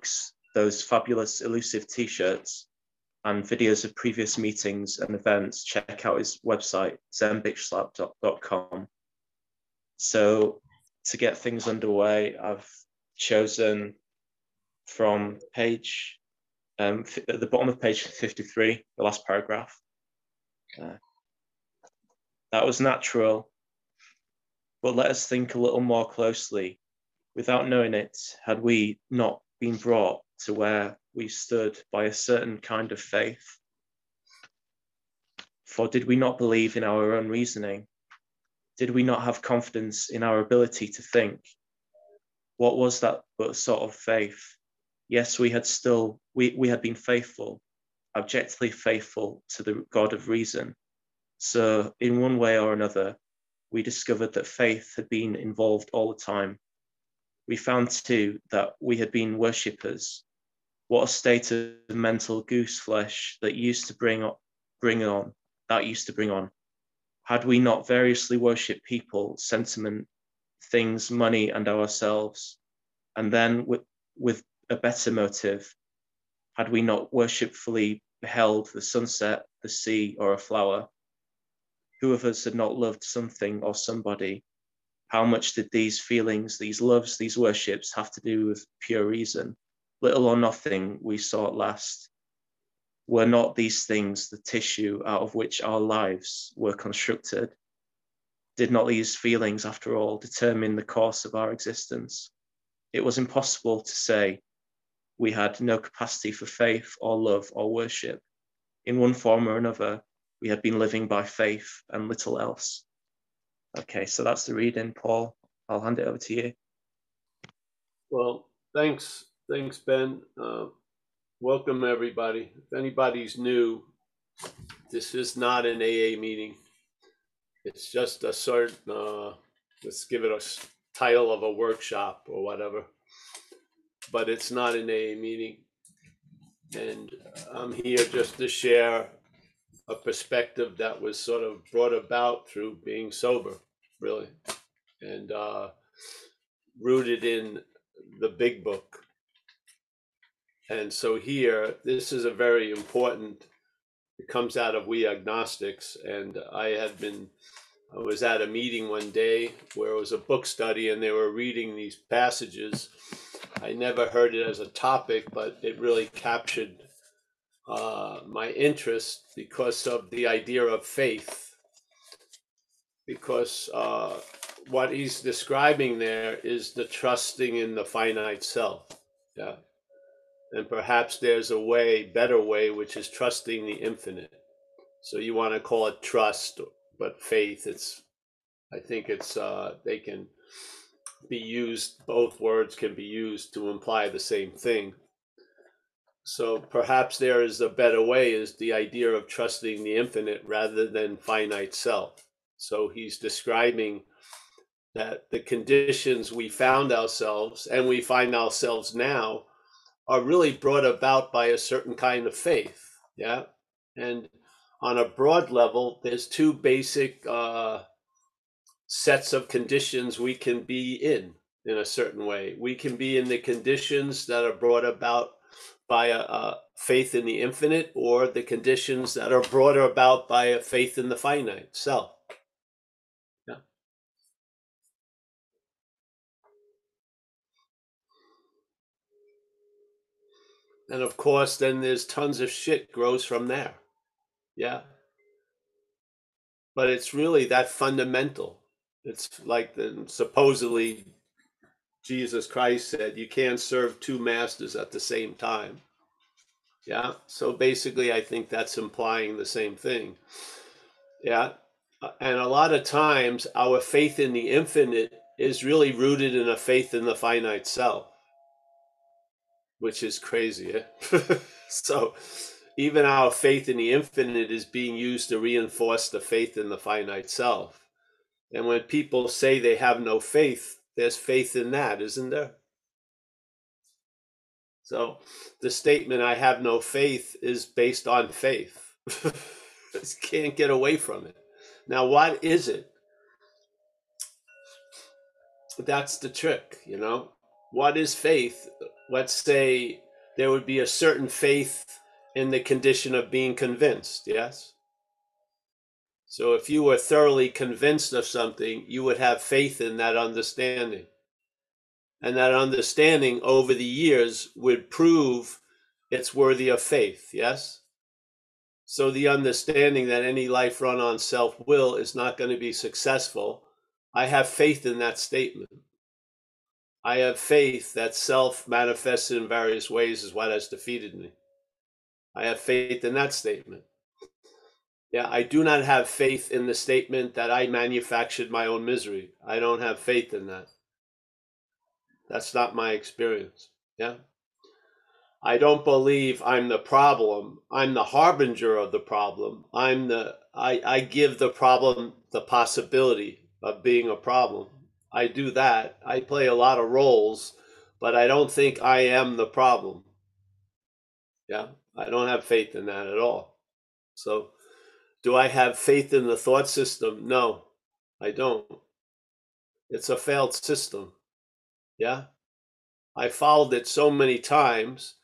mugs, those fabulous elusive t-shirts, and videos of previous meetings and events, check out his website, zenbitchlab.com. So to get things underway, I've chosen from page, um, at the bottom of page 53, the last paragraph. Uh, that was natural, but let us think a little more closely. Without knowing it, had we not been brought to where we stood by a certain kind of faith? For did we not believe in our own reasoning? Did we not have confidence in our ability to think? What was that but a sort of faith? Yes, we had still, we, we had been faithful, objectively faithful to the God of reason. So, in one way or another, we discovered that faith had been involved all the time. We found too that we had been worshippers what a state of mental goose flesh that used to bring on, bring on, that used to bring on. Had we not variously worshipped people, sentiment, things, money, and ourselves, and then with, with a better motive, had we not worshipfully beheld the sunset, the sea, or a flower, who of us had not loved something or somebody? How much did these feelings, these loves, these worships have to do with pure reason? little or nothing we saw at last. Were not these things the tissue out of which our lives were constructed? Did not these feelings, after all, determine the course of our existence? It was impossible to say we had no capacity for faith or love or worship. In one form or another, we had been living by faith and little else. Okay, so that's the reading, Paul. I'll hand it over to you. Well, thanks Thanks, Ben. Uh, welcome, everybody. If anybody's new, this is not an AA meeting. It's just a sort, uh, let's give it a title of a workshop or whatever. But it's not an AA meeting. And I'm here just to share a perspective that was sort of brought about through being sober, really, and uh, rooted in the big book and so here, this is a very important, it comes out of We Agnostics. And I had been, I was at a meeting one day where it was a book study and they were reading these passages. I never heard it as a topic, but it really captured uh, my interest because of the idea of faith. Because uh, what he's describing there is the trusting in the finite self. Yeah and perhaps there's a way, better way, which is trusting the infinite. So you want to call it trust, but faith. It's, I think it's uh, they can be used. Both words can be used to imply the same thing. So perhaps there is a better way. Is the idea of trusting the infinite rather than finite self. So he's describing that the conditions we found ourselves and we find ourselves now are really brought about by a certain kind of faith. Yeah. And on a broad level, there's two basic uh, sets of conditions we can be in, in a certain way. We can be in the conditions that are brought about by a, a faith in the infinite, or the conditions that are brought about by a faith in the finite self. Yeah. And of course, then there's tons of shit grows from there. Yeah. But it's really that fundamental. It's like the supposedly Jesus Christ said, you can't serve two masters at the same time. Yeah. So basically, I think that's implying the same thing. Yeah. And a lot of times, our faith in the infinite is really rooted in a faith in the finite self which is crazy. Eh? so even our faith in the infinite is being used to reinforce the faith in the finite self. And when people say they have no faith, there's faith in that, isn't there? So the statement, I have no faith, is based on faith. can't get away from it. Now, what is it? That's the trick, you know? What is faith? let's say there would be a certain faith in the condition of being convinced, yes? So if you were thoroughly convinced of something, you would have faith in that understanding. And that understanding over the years would prove it's worthy of faith, yes? So the understanding that any life run on self will is not going to be successful, I have faith in that statement. I have faith that self manifested in various ways is what has defeated me. I have faith in that statement. Yeah, I do not have faith in the statement that I manufactured my own misery. I don't have faith in that. That's not my experience. Yeah. I don't believe I'm the problem. I'm the harbinger of the problem. I'm the I, I give the problem the possibility of being a problem. I do that. I play a lot of roles, but I don't think I am the problem. Yeah, I don't have faith in that at all. So, do I have faith in the thought system? No, I don't. It's a failed system. Yeah, I followed it so many times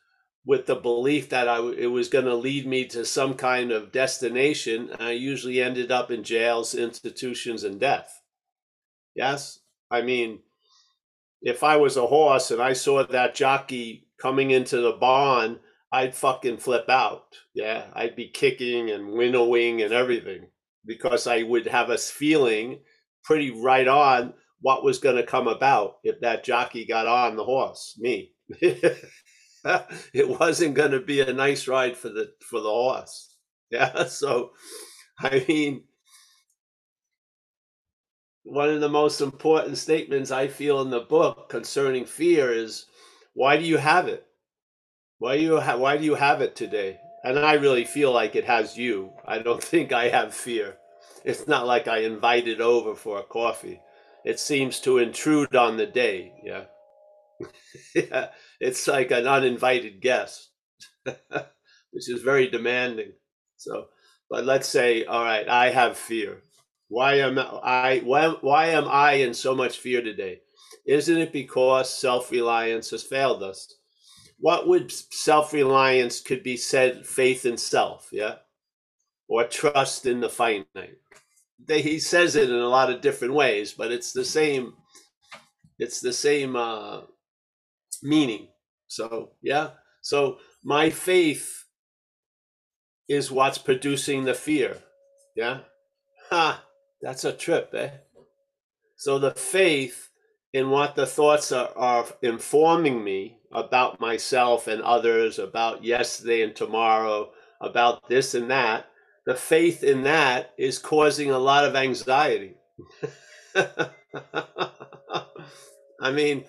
with the belief that I, it was going to lead me to some kind of destination. I usually ended up in jails, institutions, and death. Yes, I mean, if I was a horse and I saw that jockey coming into the barn, I'd fucking flip out. Yeah, I'd be kicking and winnowing and everything because I would have a feeling pretty right on what was going to come about if that jockey got on the horse, me. it wasn't going to be a nice ride for the for the horse. Yeah, so I mean, one of the most important statements I feel in the book concerning fear is why do you have it? Why do you ha- why do you have it today? And I really feel like it has you. I don't think I have fear. It's not like I invited over for a coffee. It seems to intrude on the day, yeah. yeah, it's like an uninvited guest, which is very demanding. So, but let's say, all right, I have fear. Why am I why, why am I in so much fear today? Isn't it because self-reliance has failed us? What would self-reliance could be said faith in self, yeah? Or trust in the finite. They, he says it in a lot of different ways, but it's the same it's the same uh, meaning. So, yeah. So my faith is what's producing the fear. Yeah. Ha. That's a trip, eh? So the faith in what the thoughts are, are informing me about myself and others, about yesterday and tomorrow, about this and that, the faith in that is causing a lot of anxiety. I mean,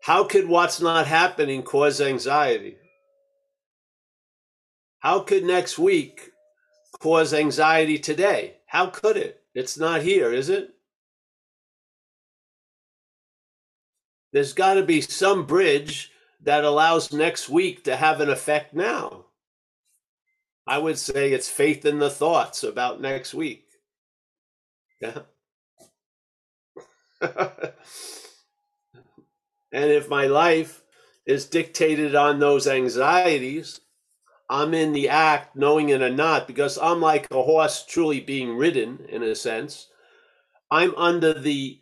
how could what's not happening cause anxiety? How could next week cause anxiety today? How could it? It's not here, is it? There's got to be some bridge that allows next week to have an effect now. I would say it's faith in the thoughts about next week. Yeah. and if my life is dictated on those anxieties, I'm in the act, knowing it or not, because I'm like a horse truly being ridden in a sense. I'm under the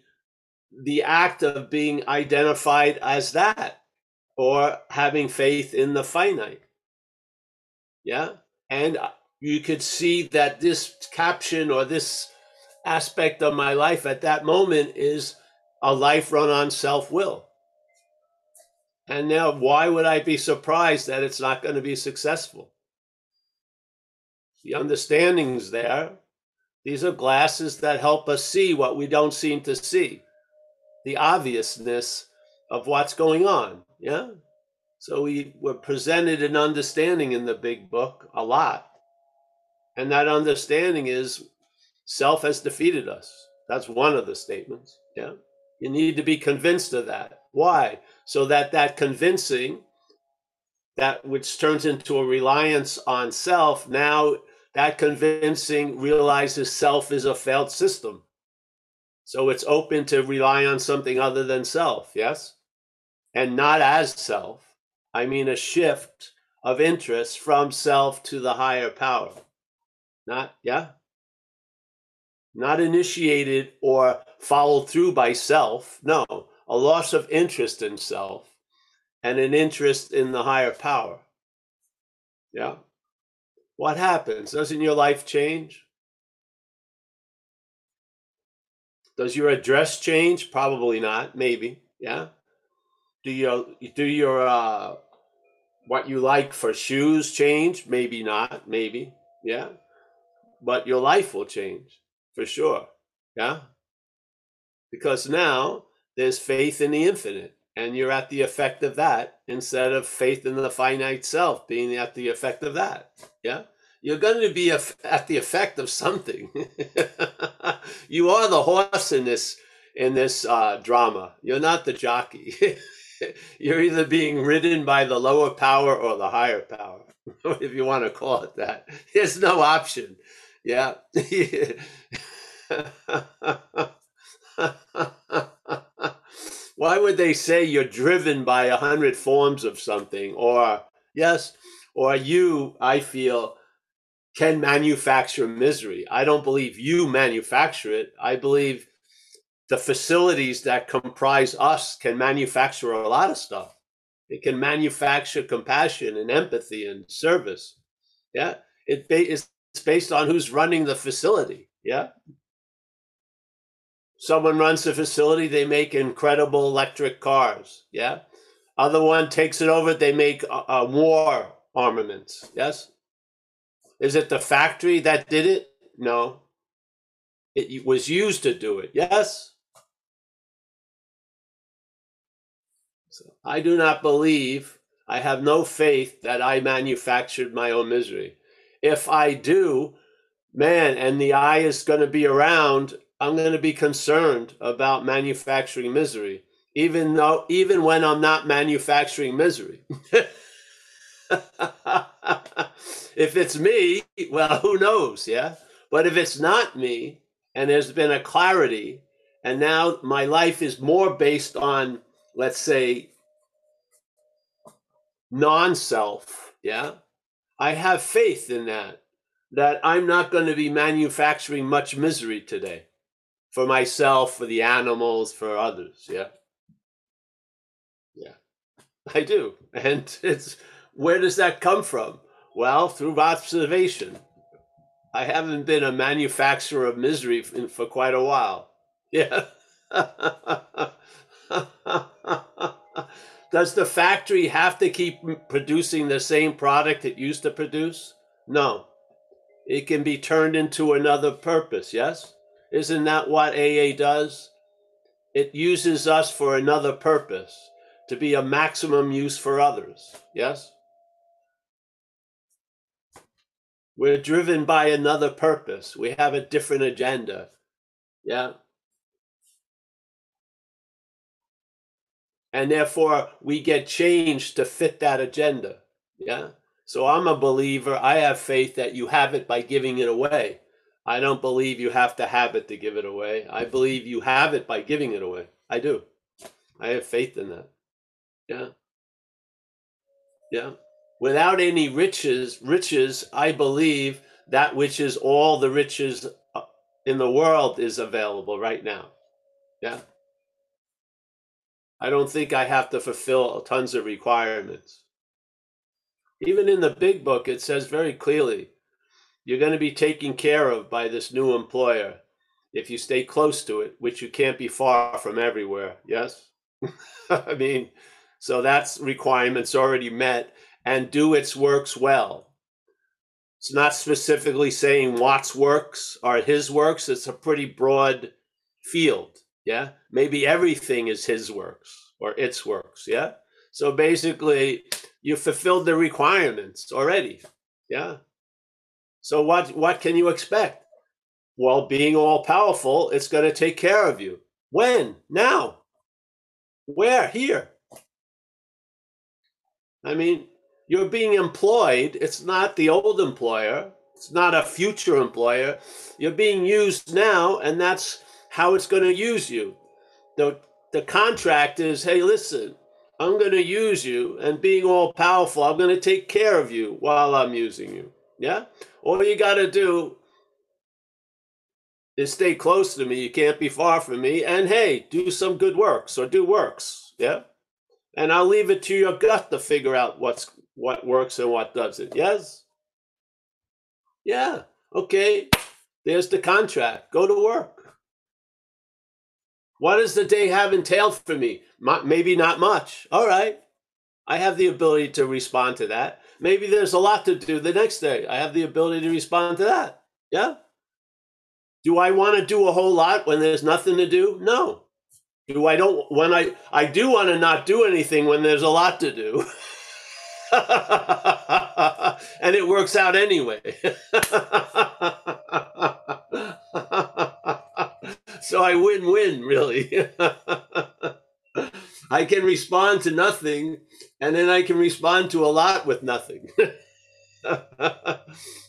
the act of being identified as that or having faith in the finite. Yeah. And uh, you could see that this caption or this aspect of my life at that moment is a life run on self will. And now, why would I be surprised that it's not going to be successful? The understanding's there. These are glasses that help us see what we don't seem to see, the obviousness of what's going on. Yeah. So we were presented an understanding in the big book a lot. And that understanding is self has defeated us. That's one of the statements. Yeah. You need to be convinced of that. Why? so that that convincing that which turns into a reliance on self now that convincing realizes self is a failed system so it's open to rely on something other than self yes and not as self I mean a shift of interest from self to the higher power. Not, yeah? Not initiated or followed through by self. No, a loss of interest in self and an interest in the higher power. Yeah. What happens? Doesn't your life change? Does your address change? Probably not. Maybe. Yeah. Do your do your uh, what you like for shoes change? Maybe not. Maybe. Yeah. But your life will change for sure. Yeah. Because now there's faith in the infinite and you're at the effect of that instead of faith in the finite self being at the effect of that yeah you're going to be at the effect of something you are the horse in this in this uh, drama you're not the jockey you're either being ridden by the lower power or the higher power if you want to call it that. There's no option. Yeah. Why would they say you're driven by a hundred forms of something? Or yes or you i feel can manufacture misery. I don't believe you manufacture it. I believe the facilities that comprise us can manufacture a lot of stuff it can manufacture compassion and empathy and service yeah it it's based on who's running the facility yeah Someone runs the facility, they make incredible electric cars. Yeah. Other one takes it over, they make uh, uh, war armaments. Yes. Is it the factory that did it? No. It was used to do it. Yes. I do not believe, I have no faith that I manufactured my own misery. If I do, man, and the I is going to be around, I'm going to be concerned about manufacturing misery, even though even when I'm not manufacturing misery. if it's me, well, who knows, yeah? But if it's not me, and there's been a clarity, and now my life is more based on, let's say, non self, yeah? I have faith in that, that I'm not going to be manufacturing much misery today for myself, for the animals, for others. Yeah. Yeah. I do. And it's where does that come from? Well, through observation. I haven't been a manufacturer of misery for quite a while. Yeah. Does the factory have to keep producing the same product it used to produce? No. It can be turned into another purpose, yes? Isn't that what AA does? It uses us for another purpose, to be a maximum use for others. Yes? We're driven by another purpose. We have a different agenda. Yeah? And therefore, we get changed to fit that agenda. Yeah? So I'm a believer. I have faith that you have it by giving it away. I don't believe you have to have it to give it away. I believe you have it by giving it away. I do. I have faith in that. Yeah. Yeah. Without any riches, riches, I believe that which is all the riches uh, in the world is available right now. Yeah. I don't think I have to fulfill tons of requirements. Even in the big book, it says very clearly you're going to be taken care of by this new employer if you stay close to it, which you can't be far from everywhere. Yes? I mean, so that's requirements already met and do its works well. It's not specifically saying Watts works or his works, it's a pretty broad field. Yeah? Maybe everything is his works or its works. Yeah? So basically, you fulfilled the requirements already. Yeah? So what what can you expect? Well, being all powerful, it's going to take care of you. When? Now. Where? Here. I mean, you're being employed. It's not the old employer. It's not a future employer. You're being used now, and that's how it's going to use you. The, the contract is hey, listen, I'm going to use you, and being all powerful, I'm going to take care of you while I'm using you. Yeah? All you got to do is stay close to me. You can't be far from me. And hey, do some good works or do works. Yeah? And I'll leave it to your gut to figure out what's what works and what doesn't. Yes? Yeah. Okay. There's the contract. Go to work. What does the day have entailed for me? Maybe not much. All right. I have the ability to respond to that. Maybe there's a lot to do the next day. I have the ability to respond to that. Yeah. Do I want to do a whole lot when there's nothing to do? No. Do I don't when I I do want to not do anything when there's a lot to do. and it works out anyway. so I win win, really. I can respond to nothing, and then I can respond to a lot with nothing.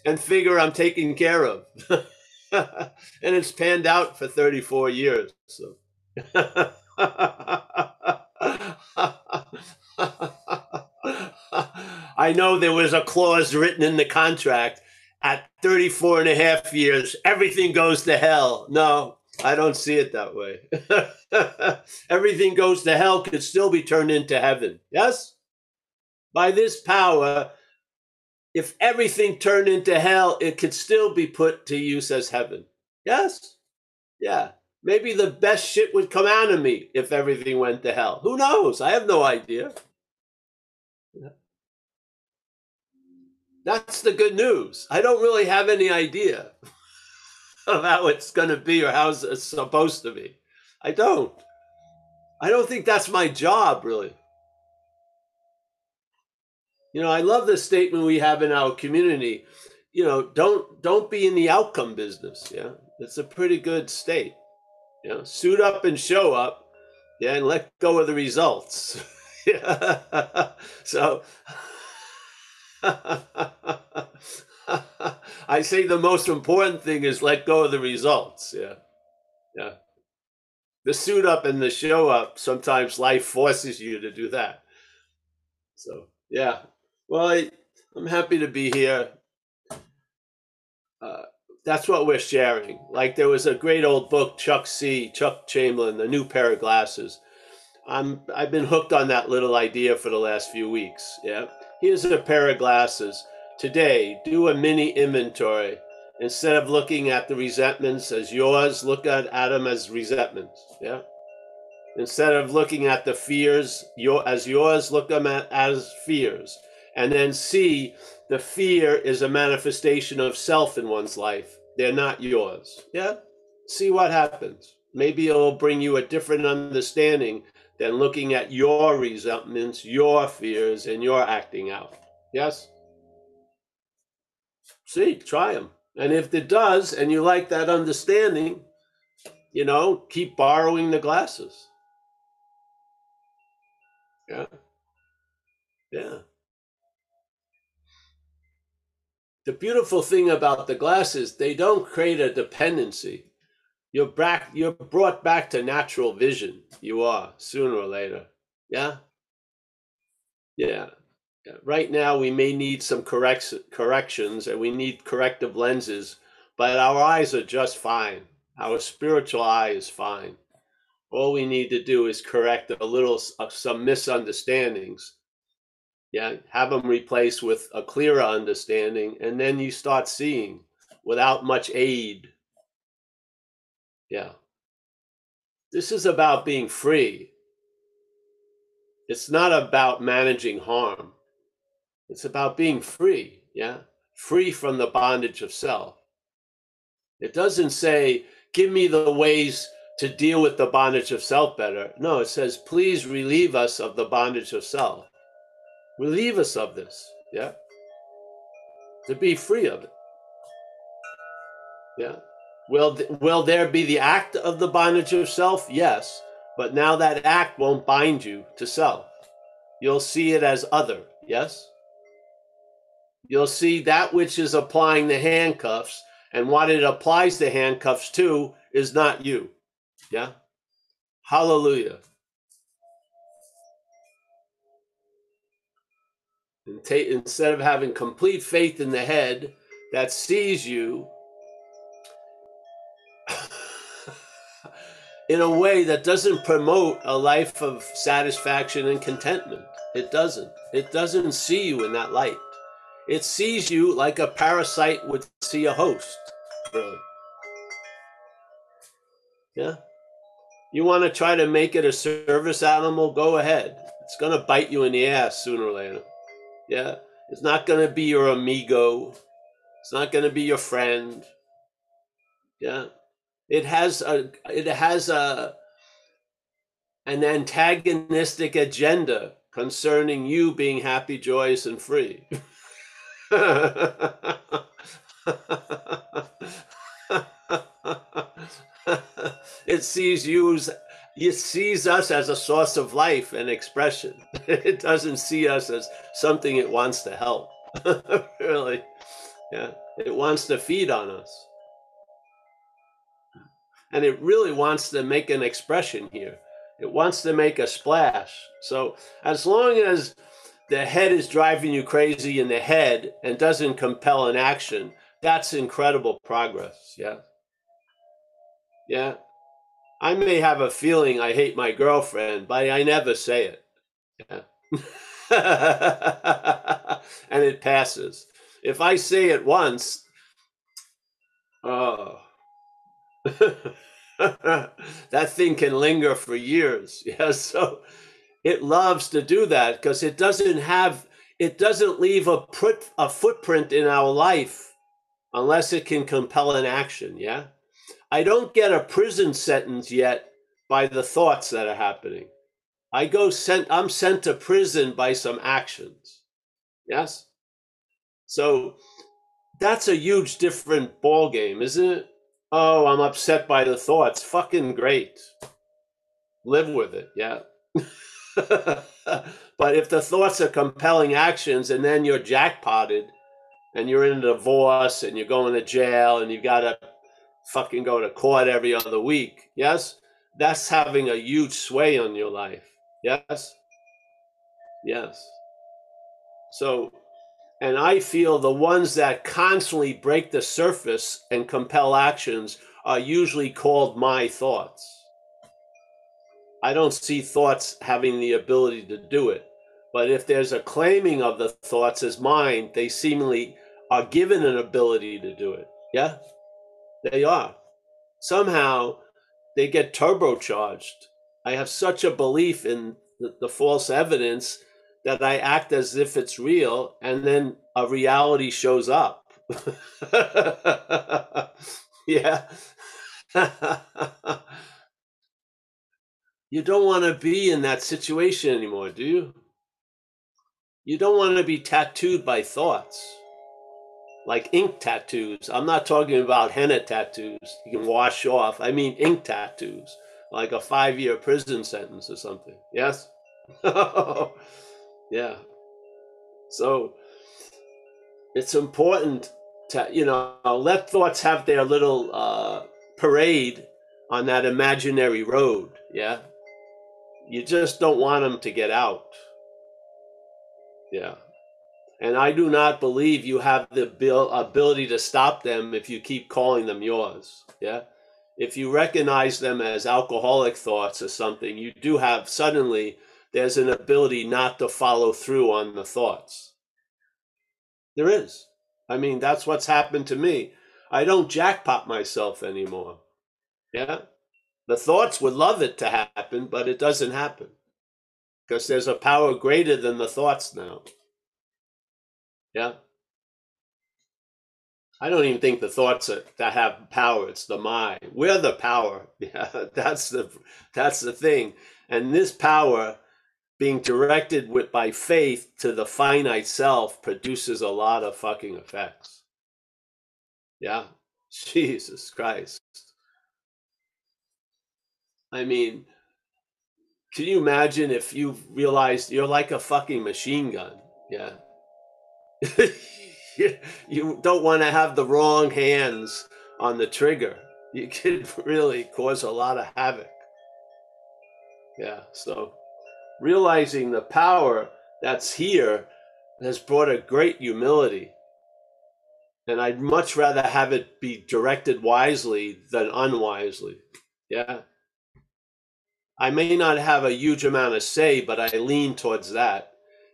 and figure I'm taken care of. and it's panned out for 34 years. So. I know there was a clause written in the contract at 34 and a half years, everything goes to hell. No, I don't see it that way. everything goes to hell could still be turned into heaven. Yes? By this power, if everything turned into hell, it could still be put to use as heaven. Yes? Yeah. Maybe the best shit would come out of me if everything went to hell. Who knows? I have no idea. That's the good news. I don't really have any idea of how it's going to be or how it's supposed to be. I don't. I don't think that's my job, really. You know, I love the statement we have in our community. You know, don't don't be in the outcome business. Yeah, it's a pretty good state. You know, suit up and show up. Yeah, and let go of the results. yeah. so I say the most important thing is let go of the results. Yeah. Yeah. The suit up and the show up, sometimes life forces you to do that. So, yeah. Well, I, I'm happy to be here. Uh, that's what we're sharing. Like there was a great old book, Chuck C. Chuck Chamberlain, The New Pair of Glasses. I'm I've been hooked on that little idea for the last few weeks. Yeah. Here's a pair of glasses. Today, do a mini inventory. Instead of looking at the resentments as yours, look at, Adam as resentments. Yeah. Instead of looking at the fears your, as yours, look them at as fears. And then see the fear is a manifestation of self in one's life. They're not yours. Yeah. See what happens. Maybe it'll bring you a different understanding than looking at your resentments, your fears, and your acting out. Yes? See, try them. And if it does, and you like that understanding, you know, keep borrowing the glasses. Yeah. Yeah. The beautiful thing about the glasses, they don't create a dependency. You're back. You're brought back to natural vision. You are sooner or later. Yeah. Yeah. Right now, we may need some correct corrections, and we need corrective lenses. But our eyes are just fine. Our spiritual eye is fine. All we need to do is correct a little uh, some misunderstandings. Yeah, have them replaced with a clearer understanding, and then you start seeing without much aid yeah. This is about being free. It's not about managing harm. It's about being free. Yeah. Free from the bondage of self. It doesn't say, give me the ways to deal with the bondage of self better. No, it says, please relieve us of the bondage of self. Relieve us of this. Yeah. To be free of it. Yeah. Will, will there be the act of the bondage of self? Yes. But now that act won't bind you to self. You'll see it as other. Yes? You'll see that which is applying the handcuffs and what it applies the handcuffs to is not you. Yeah? Hallelujah. And instead of having complete faith in the head that sees you in a way that doesn't promote a life of satisfaction and contentment. It doesn't. It doesn't see you in that light. It sees you like a parasite would see a host, really. Yeah. You want to try to make it a service animal? Go ahead. It's going to bite you in the ass sooner or later. Yeah. It's not going to be your amigo. It's not going to be your friend. Yeah. It has a it has a an antagonistic agenda concerning you being happy, joyous, and free. it sees you it sees us as a source of life and expression. It doesn't see us as something it wants to help. really. Yeah. It wants to feed on us and it really wants to make an expression here. It wants to make a splash. So as long as the head is driving you crazy in the head and doesn't compel an action, that's incredible progress. Yeah. Yeah. I may have a feeling I hate my girlfriend, but I never say it. Yeah. and it passes. If I say it once, oh, that thing can linger for years. Yeah, so it loves to do that because it doesn't have it doesn't leave a put a footprint in our life unless it can compel an action. Yeah, I don't get a prison sentence yet by the thoughts that are happening. I go sent. I'm sent to prison by some actions. Yes. So that's a huge different ball game, isn't it? Oh, I'm upset by the thoughts. Fucking great. Live with it, yeah. but if the thoughts are compelling actions and then you're jackpotted and you're in a divorce and you're going to jail and you've got to fucking go to court every other week, yes? That's having a huge sway on your life. Yes? Yes. So and I feel the ones that constantly break the surface and compel actions are usually called my thoughts. I don't see thoughts having the ability to do it. But if there's a claiming of the thoughts as mine, they seemingly are given an ability to do it. Yeah? They are. Somehow they get turbocharged. I have such a belief in the, the false evidence that I act as if it's real and then a reality shows up. yeah. you don't want to be in that situation anymore, do you? You don't want to be tattooed by thoughts. Like ink tattoos. I'm not talking about henna tattoos you can wash off. I mean ink tattoos, like a five year prison sentence or something. Yes? Yeah. So it's important to, you know, let thoughts have their little uh, parade on that imaginary road. Yeah. You just don't want them to get out. Yeah. And I do not believe you have the ability to stop them if you keep calling them yours. Yeah. If you recognize them as alcoholic thoughts or something, you do have suddenly there's an ability not to follow through on the thoughts. There is. I mean, that's what's happened to me. I don't jackpot myself anymore. Yeah. The thoughts would love it to happen, but it doesn't happen because there's a power greater than the thoughts now. Yeah. I don't even think the thoughts are, that have power. It's the mind. We're the power. Yeah, that's the that's the thing. And this power being directed with by faith to the finite self produces a lot of fucking effects. Yeah. Jesus Christ. I mean, can you imagine if you realized you're like a fucking machine gun? Yeah. you don't want to have the wrong hands on the trigger. You could really cause a lot of havoc. Yeah, so realizing the power that's here has brought a great humility. And I'd much rather have it be directed wisely than unwisely. Yeah. I may not have a huge amount of say, but I lean towards that.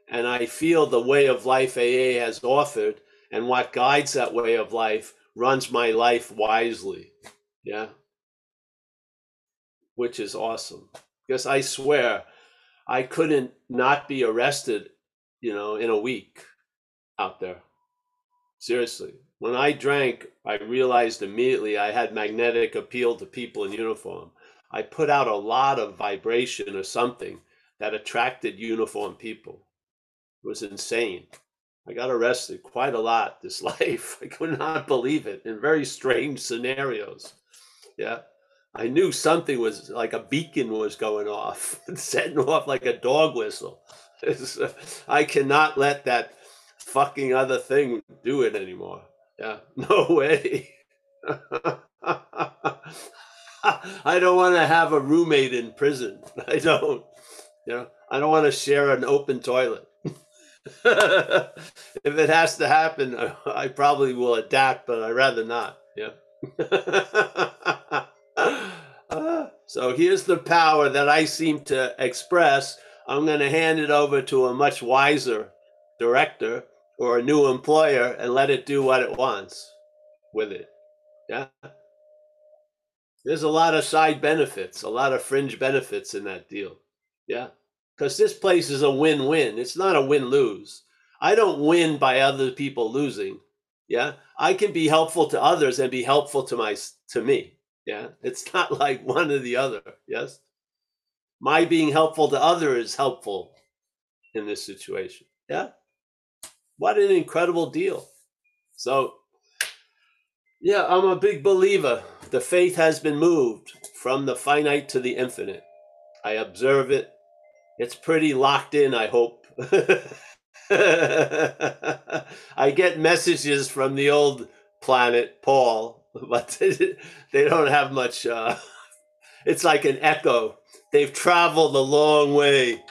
And I feel the way of life AA has offered and what guides that way of life runs my life wisely. Yeah. Which is awesome. Because I swear, I couldn't not be arrested, you know, in a week out there. Seriously. When I drank, I realized immediately I had magnetic appeal to people in uniform. I put out a lot of vibration or something that attracted uniform people. It was insane. I got arrested quite a lot this life. I could not believe it in very strange scenarios. Yeah. I knew something was like a beacon was going off, setting off like a dog whistle. I cannot let that fucking other thing do it anymore. Yeah, no way. I don't want to have a roommate in prison. I don't. You know, I don't want to share an open toilet. if it has to happen, I probably will adapt, but I'd rather not. Yeah. so here's the power that I seem to express. I'm going to hand it over to a much wiser director or a new employer and let it do what it wants with it. Yeah. There's a lot of side benefits, a lot of fringe benefits in that deal. Yeah. Because this place is a win win. It's not a win lose. I don't win by other people losing. Yeah. I can be helpful to others and be helpful to my to me. Yeah. It's not like one or the other. Yes. My being helpful to others is helpful in this situation. Yeah. What an incredible deal. So yeah, I'm a big believer. The faith has been moved from the finite to the infinite. I observe it. It's pretty locked in, I hope. I get messages from the old planet, Paul, but they don't have much. Uh, it's like an echo. They've traveled a long way.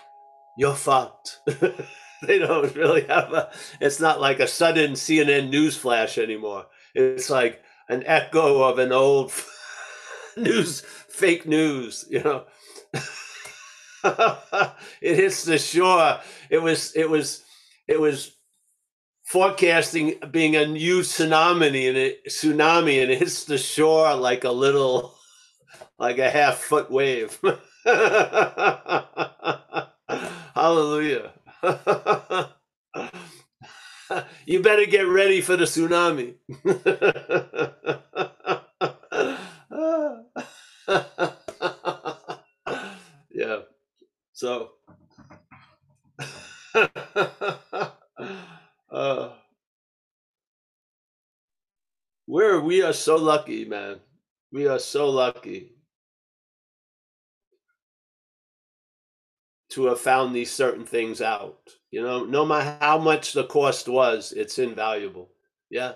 You're fucked. they don't really have a. It's not like a sudden CNN news flash anymore. It's like an echo of an old news, fake news, you know. it hits the shore. It was, it was, it was forecasting being a new tsunami and it tsunami and it hits the shore like a little, like a half foot wave. Hallelujah. you better get ready for the tsunami. yeah. So, uh, we're we are so lucky, man. We are so lucky to have found these certain things out. You know, no matter how much the cost was, it's invaluable. Yeah.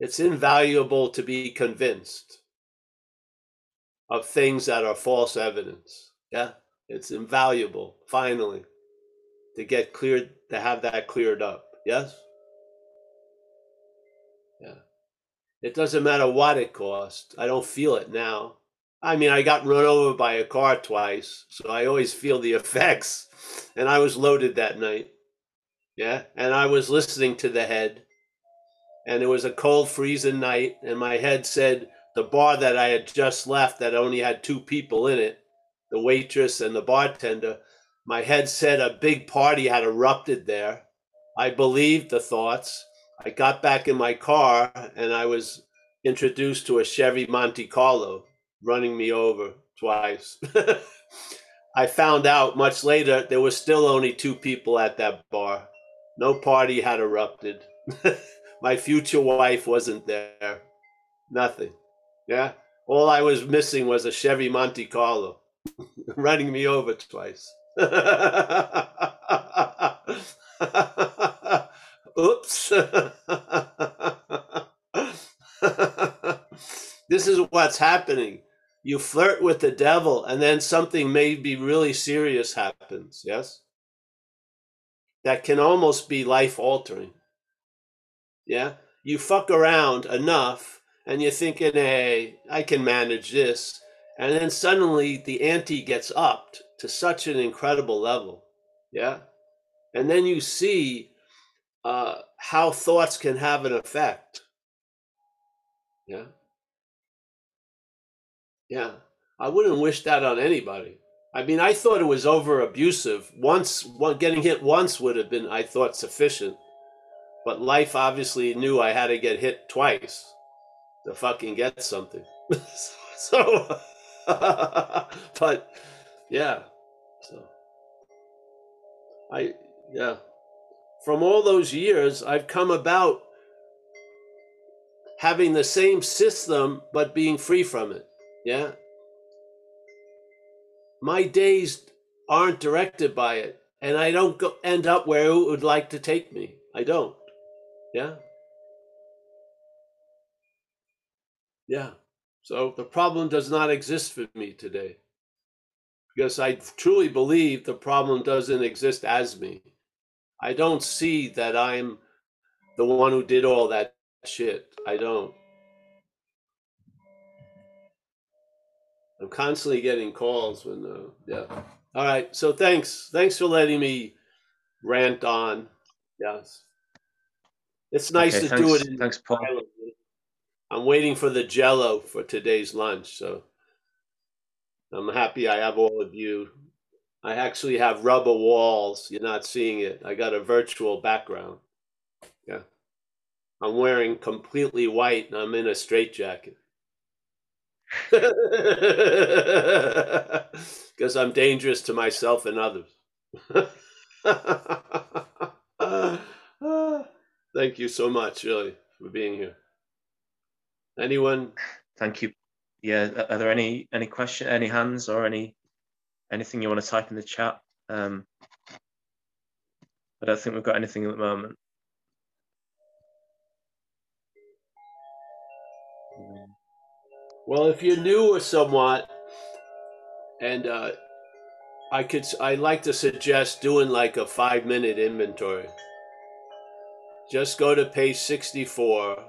It's invaluable to be convinced of things that are false evidence. Yeah. It's invaluable, finally, to get cleared, to have that cleared up. Yes? Yeah. It doesn't matter what it cost. I don't feel it now. I mean, I got run over by a car twice, so I always feel the effects. And I was loaded that night. Yeah. And I was listening to the head. And it was a cold, freezing night. And my head said the bar that I had just left, that only had two people in it, the waitress and the bartender, my head said a big party had erupted there. I believed the thoughts. I got back in my car and I was introduced to a Chevy Monte Carlo running me over twice. I found out much later there were still only two people at that bar. No party had erupted. My future wife wasn't there. Nothing. Yeah. All I was missing was a Chevy Monte Carlo running me over twice. Oops. this is what's happening you flirt with the devil and then something maybe really serious happens yes that can almost be life altering. Yeah? You fuck around enough and you're thinking, hey, I can manage this. And then suddenly the ante gets upped to such an incredible level. Yeah? And then you see uh, how thoughts can have an effect. Yeah? Yeah. I wouldn't wish that on anybody. I mean, I thought it was over abusive. Once, getting hit once would have been, I thought, sufficient. But life obviously knew I had to get hit twice to fucking get something. so, but yeah, so I, yeah, from all those years, I've come about having the same system, but being free from it. Yeah. My days aren't directed by it and i don't go, end up where it would like to take me. I don't. Yeah. Yeah. So the problem does not exist for me today. Because i truly believe the problem doesn't exist as me. I don't see that i'm the one who did all that shit. I don't I'm constantly getting calls when, uh, yeah. All right. So thanks. Thanks for letting me rant on. Yes. It's nice okay, to thanks, do it. In thanks, Paul. I'm waiting for the jello for today's lunch. So I'm happy I have all of you. I actually have rubber walls. You're not seeing it. I got a virtual background. Yeah. I'm wearing completely white and I'm in a straitjacket. Because I'm dangerous to myself and others. Thank you so much, really, for being here. Anyone? Thank you. Yeah, are there any any question, any hands, or any anything you want to type in the chat? Um, I don't think we've got anything at the moment. Well, if you're new or somewhat, and uh, I could, I like to suggest doing like a five minute inventory. Just go to page 64.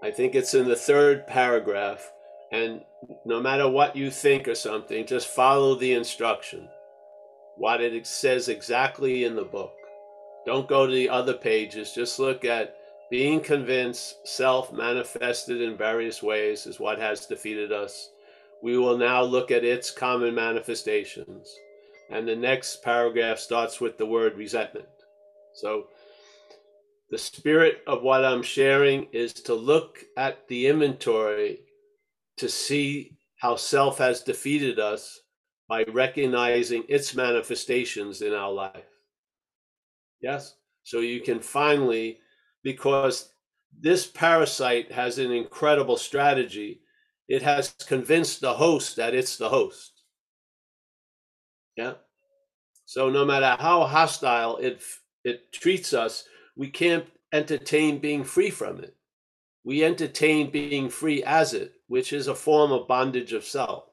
I think it's in the third paragraph. And no matter what you think or something, just follow the instruction, what it says exactly in the book. Don't go to the other pages. Just look at being convinced, self manifested in various ways, is what has defeated us. We will now look at its common manifestations. And the next paragraph starts with the word resentment. So, the spirit of what I'm sharing is to look at the inventory to see how self has defeated us by recognizing its manifestations in our life. Yes? So you can finally because this parasite has an incredible strategy. It has convinced the host that it's the host. Yeah. So no matter how hostile it it treats us, we can't entertain being free from it. We entertain being free as it, which is a form of bondage of self.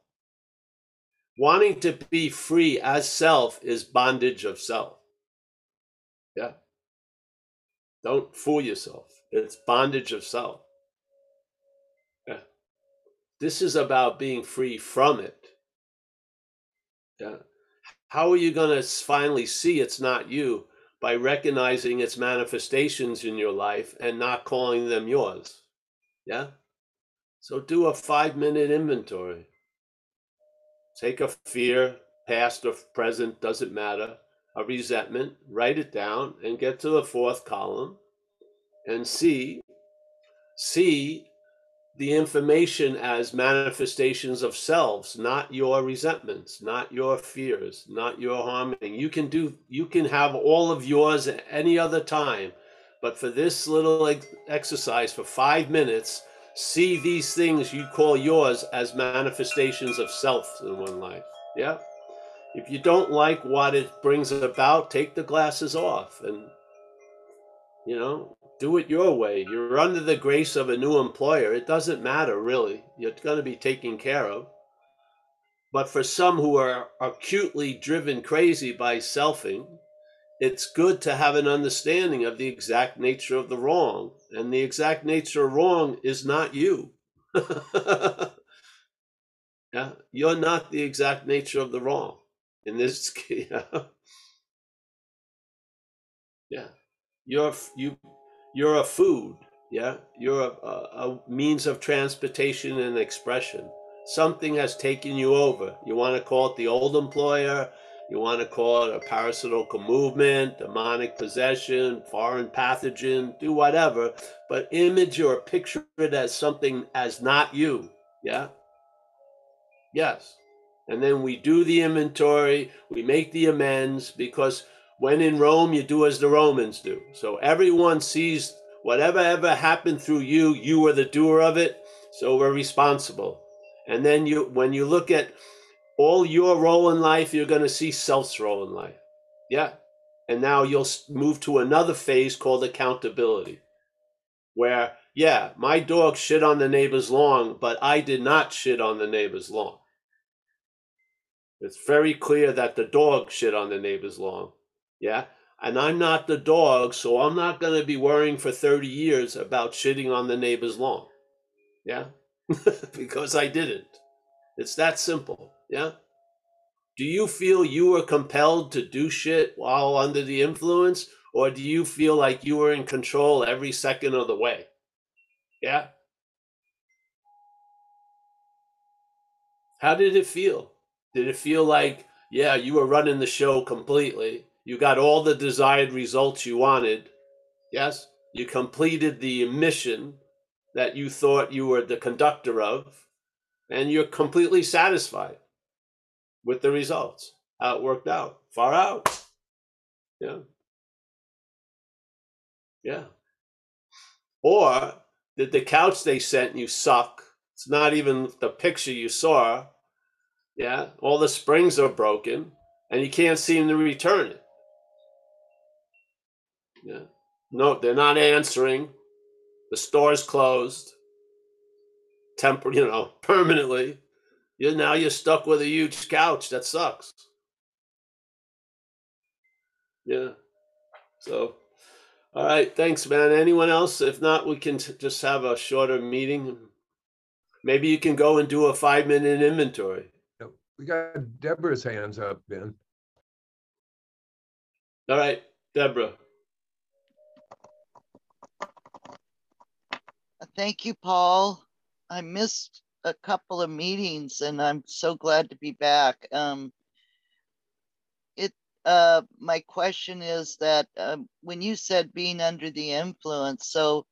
Wanting to be free as self is bondage of self. Yeah. Don't fool yourself. It's bondage of self. Yeah. This is about being free from it. Yeah. How are you going to finally see it's not you? By recognizing its manifestations in your life and not calling them yours. Yeah? So do a five minute inventory. Take a fear, past or present, doesn't matter a resentment, write it down and get to the fourth column and see see the information as manifestations of selves not your resentments not your fears not your harming. You can do you can have all of yours at any other time but for this little ex- exercise for 5 minutes see these things you call yours as manifestations of self in one life. Yeah if you don't like what it brings about, take the glasses off and, you know, do it your way. You're under the grace of a new employer. It doesn't matter, really. You're going to be taken care of. But for some who are acutely driven crazy by selfing it's good to have an understanding of the exact nature of the wrong. And the exact nature of wrong is not you. yeah, you're not the exact nature of the wrong. In this yeah. yeah. You're you you're a food, yeah? You're a, a, a means of transportation and expression. Something has taken you over. You want to call it the old employer, you want to call it a parasitical movement, demonic possession, foreign pathogen, do whatever, but image or picture it as something as not you. Yeah? Yes. And then we do the inventory, we make the amends because when in Rome, you do as the Romans do. So everyone sees whatever ever happened through you, you were the doer of it. So we're responsible. And then you, when you look at all your role in life, you're going to see self's role in life. Yeah. And now you'll move to another phase called accountability, where, yeah, my dog shit on the neighbor's lawn, but I did not shit on the neighbor's lawn. It's very clear that the dog shit on the neighbor's lawn. Yeah. And I'm not the dog, so I'm not going to be worrying for 30 years about shitting on the neighbor's lawn. Yeah. because I didn't. It's that simple. Yeah. Do you feel you were compelled to do shit while under the influence, or do you feel like you were in control every second of the way? Yeah. How did it feel? Did it feel like, yeah, you were running the show completely? You got all the desired results you wanted. Yes. You completed the mission that you thought you were the conductor of, and you're completely satisfied with the results, how it worked out, far out. Yeah. Yeah. Or did the couch they sent you suck? It's not even the picture you saw. Yeah. All the springs are broken and you can't seem to return it. Yeah. No, they're not answering. The store's closed. Temper, you know, permanently. You now you're stuck with a huge couch. That sucks. Yeah. So, all right. Thanks, man. Anyone else? If not, we can t- just have a shorter meeting. Maybe you can go and do a five minute inventory. We got Deborah's hands up, Ben. All right, Deborah. Thank you, Paul. I missed a couple of meetings and I'm so glad to be back. Um, it uh, my question is that um, when you said being under the influence, so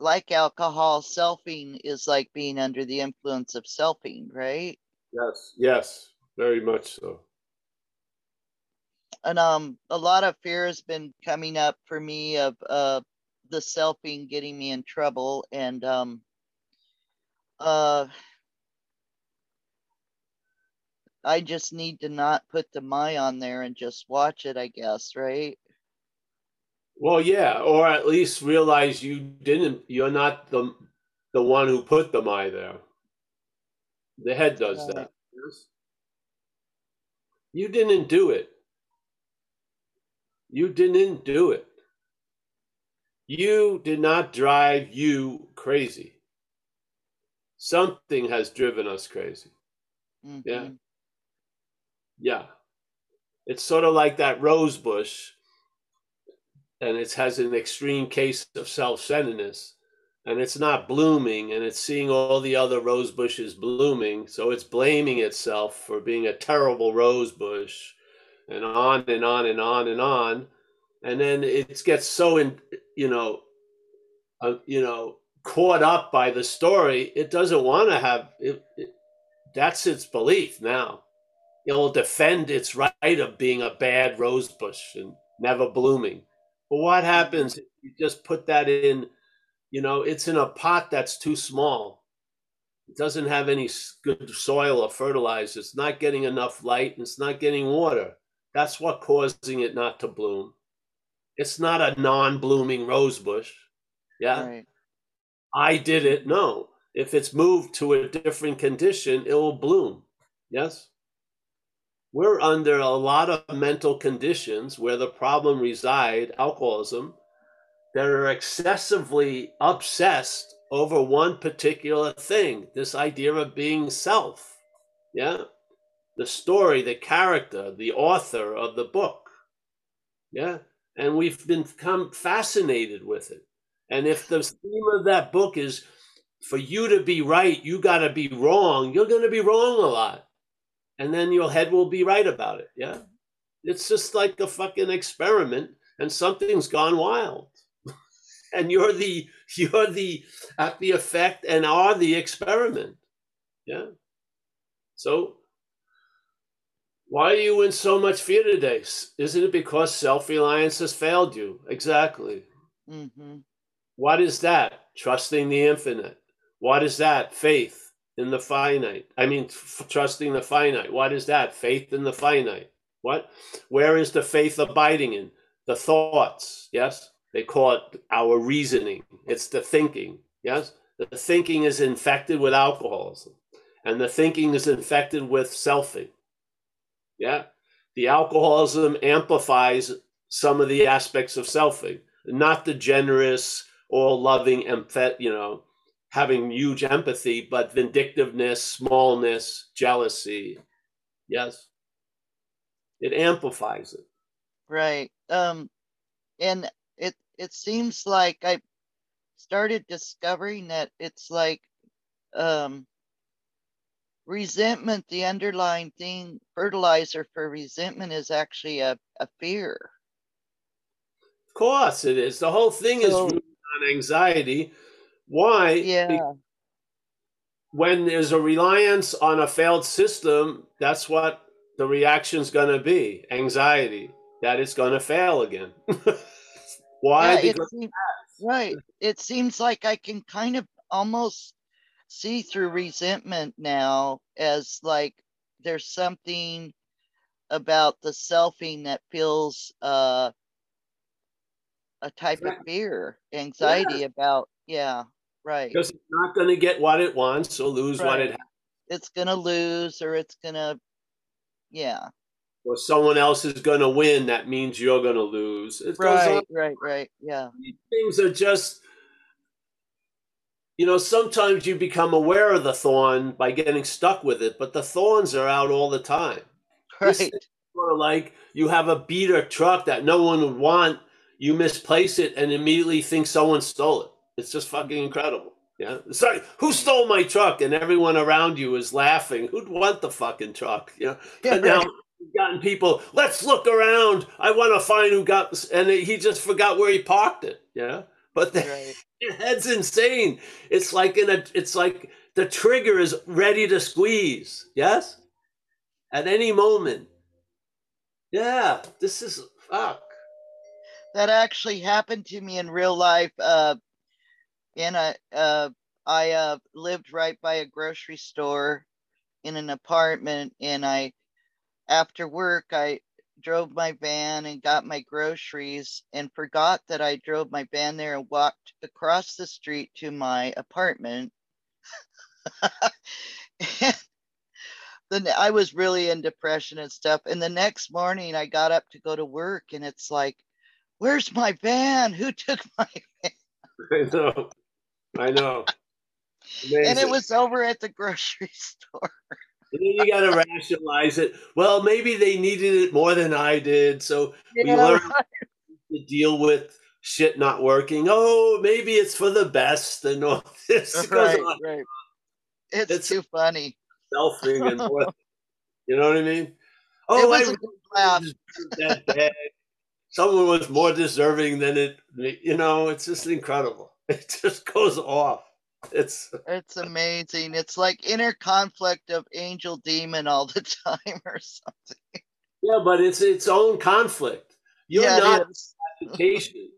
like alcohol, selfing is like being under the influence of selfing, right? Yes, yes, very much so. And um, a lot of fear has been coming up for me of uh, the selfing getting me in trouble, and um, uh, I just need to not put the my on there and just watch it, I guess, right? Well, yeah, or at least realize you didn't. You're not the the one who put the my there. The head does that. You didn't do it. You didn't do it. You did not drive you crazy something has driven us crazy. Mm-hmm. Yeah. Yeah. It's sort of like that rose bush, and it has an extreme case of self centeredness, and it's not blooming, and it's seeing all the other rose bushes blooming. So it's blaming itself for being a terrible rose bush, and on and on and on and on. And then it gets so in, you know, uh, you know, caught up by the story, it doesn't want to have it, it, that's its belief now. It'll defend its right of being a bad rose bush and never blooming. But what happens if you just put that in, you know, it's in a pot that's too small. It doesn't have any good soil or fertilizer. It's not getting enough light and it's not getting water. That's what causing it not to bloom. It's not a non-blooming rose bush. Yeah. Right. I did it. No. If it's moved to a different condition, it will bloom. Yes? we're under a lot of mental conditions where the problem reside, alcoholism, that are excessively obsessed over one particular thing, this idea of being self. Yeah. The story, the character, the author of the book. Yeah. And we've become fascinated with it. And if the theme of that book is for you to be right, you got to be wrong, you're going to be wrong a lot. And then your head will be right about it. Yeah. It's just like a fucking experiment, and something's gone wild. And you're the you're the at the effect and are the experiment. Yeah. So why are you in so much fear today? Isn't it because self-reliance has failed you? Exactly. Mm-hmm. What is that? Trusting the infinite. What is that? Faith in the finite. I mean, f- trusting the finite. What is that? Faith in the finite. What? Where is the faith abiding in? The thoughts. Yes. They call it our reasoning. It's the thinking. Yes. The thinking is infected with alcoholism, and the thinking is infected with selfing. Yeah. The alcoholism amplifies some of the aspects of selfing, not the generous, all loving, you know, having huge empathy, but vindictiveness, smallness, jealousy. Yes. It amplifies it. Right. Um, and it seems like I started discovering that it's like um resentment, the underlying thing, fertilizer for resentment is actually a, a fear. Of course it is. The whole thing so, is on anxiety why? Yeah. when there's a reliance on a failed system, that's what the reaction's going to be anxiety that it's going to fail again. Why? Yeah, because it seems, right. It seems like I can kind of almost see through resentment now as like there's something about the selfing that feels uh, a type yeah. of fear, anxiety yeah. about, yeah. Right. Because it's not going to get what it wants or lose right. what it has. It's going to lose or it's going to, yeah. Or someone else is going to win. That means you're going to lose. It right, right, right. Yeah. Things are just, you know, sometimes you become aware of the thorn by getting stuck with it, but the thorns are out all the time. Right. Sort of like you have a beater truck that no one would want. You misplace it and immediately think someone stole it. It's just fucking incredible. Yeah. Sorry, who stole my truck? And everyone around you is laughing. Who'd want the fucking truck? Know? Yeah, right. now gotten people, let's look around. I want to find who got this. And he just forgot where he parked it. Yeah. But the, right. head's insane. It's like in a it's like the trigger is ready to squeeze. Yes? At any moment. Yeah, this is fuck. That actually happened to me in real life. Uh and I uh, I uh, lived right by a grocery store in an apartment, and I after work I drove my van and got my groceries and forgot that I drove my van there and walked across the street to my apartment. then I was really in depression and stuff. And the next morning I got up to go to work and it's like, where's my van? Who took my van? I know. I know. Amazing. And it was over at the grocery store. And then you got to rationalize it. Well, maybe they needed it more than I did, so yeah, we learned to deal with shit not working. Oh, maybe it's for the best and all this. Right, right. It's, it's, too funny. Selfing and what, you know what I mean? Oh, it I that bad. Someone was more deserving than it. You know, it's just incredible. It just goes off. It's it's amazing. It's like inner conflict of angel demon all the time or something. Yeah, but it's its own conflict. You're yeah, not in agitation.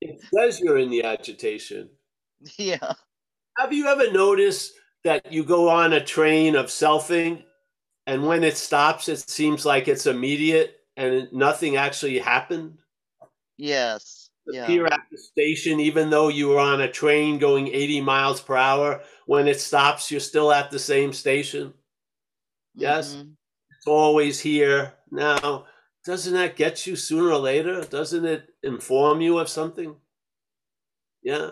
it says you're in the agitation. Yeah. Have you ever noticed that you go on a train of selfing and when it stops it seems like it's immediate and nothing actually happened? Yes yeah. appear at the station, even though you were on a train going 80 miles per hour. When it stops, you're still at the same station. Yes, mm-hmm. it's always here. Now, doesn't that get you sooner or later? Doesn't it inform you of something? Yeah.